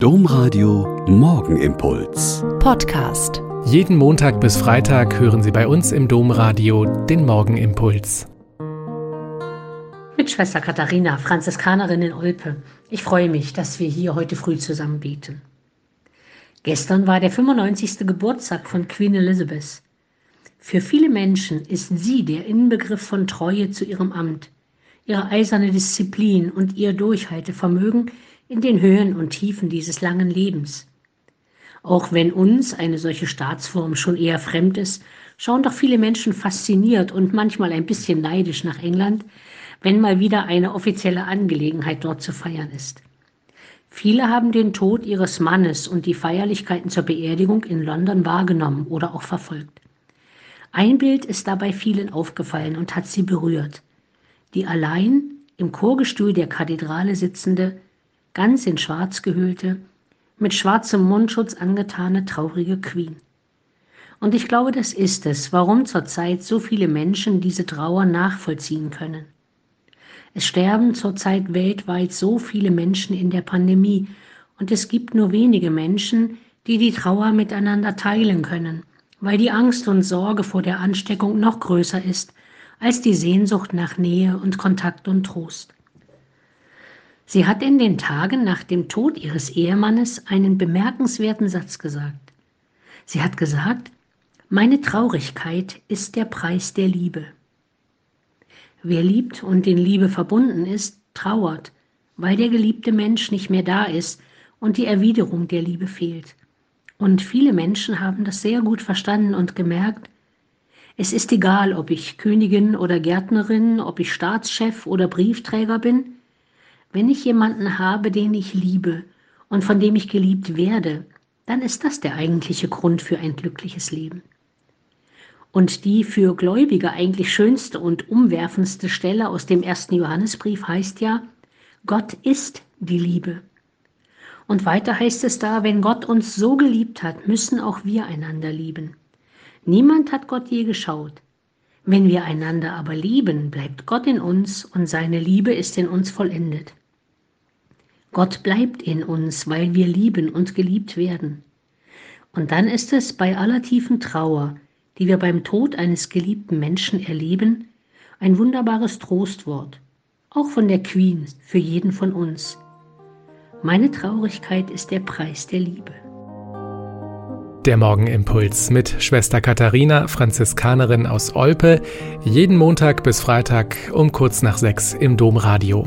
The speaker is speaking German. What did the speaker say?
Domradio Morgenimpuls. Podcast. Jeden Montag bis Freitag hören Sie bei uns im Domradio den Morgenimpuls. Mit Schwester Katharina, Franziskanerin in Olpe. Ich freue mich, dass wir hier heute früh zusammen beten. Gestern war der 95. Geburtstag von Queen Elizabeth. Für viele Menschen ist sie der Inbegriff von Treue zu ihrem Amt, ihre eiserne Disziplin und ihr Durchhaltevermögen in den Höhen und Tiefen dieses langen Lebens. Auch wenn uns eine solche Staatsform schon eher fremd ist, schauen doch viele Menschen fasziniert und manchmal ein bisschen neidisch nach England, wenn mal wieder eine offizielle Angelegenheit dort zu feiern ist. Viele haben den Tod ihres Mannes und die Feierlichkeiten zur Beerdigung in London wahrgenommen oder auch verfolgt. Ein Bild ist dabei vielen aufgefallen und hat sie berührt. Die allein im Chorgestühl der Kathedrale sitzende, ganz in Schwarz gehüllte, mit schwarzem Mundschutz angetane traurige Queen. Und ich glaube, das ist es, warum zurzeit so viele Menschen diese Trauer nachvollziehen können. Es sterben zurzeit weltweit so viele Menschen in der Pandemie und es gibt nur wenige Menschen, die die Trauer miteinander teilen können, weil die Angst und Sorge vor der Ansteckung noch größer ist als die Sehnsucht nach Nähe und Kontakt und Trost. Sie hat in den Tagen nach dem Tod ihres Ehemannes einen bemerkenswerten Satz gesagt. Sie hat gesagt, meine Traurigkeit ist der Preis der Liebe. Wer liebt und in Liebe verbunden ist, trauert, weil der geliebte Mensch nicht mehr da ist und die Erwiderung der Liebe fehlt. Und viele Menschen haben das sehr gut verstanden und gemerkt, es ist egal, ob ich Königin oder Gärtnerin, ob ich Staatschef oder Briefträger bin, wenn ich jemanden habe, den ich liebe und von dem ich geliebt werde, dann ist das der eigentliche Grund für ein glückliches Leben. Und die für Gläubige eigentlich schönste und umwerfendste Stelle aus dem ersten Johannesbrief heißt ja, Gott ist die Liebe. Und weiter heißt es da, wenn Gott uns so geliebt hat, müssen auch wir einander lieben. Niemand hat Gott je geschaut. Wenn wir einander aber lieben, bleibt Gott in uns und seine Liebe ist in uns vollendet. Gott bleibt in uns, weil wir lieben und geliebt werden. Und dann ist es bei aller tiefen Trauer, die wir beim Tod eines geliebten Menschen erleben, ein wunderbares Trostwort, auch von der Queen für jeden von uns. Meine Traurigkeit ist der Preis der Liebe. Der Morgenimpuls mit Schwester Katharina, Franziskanerin aus Olpe, jeden Montag bis Freitag um kurz nach sechs im Domradio.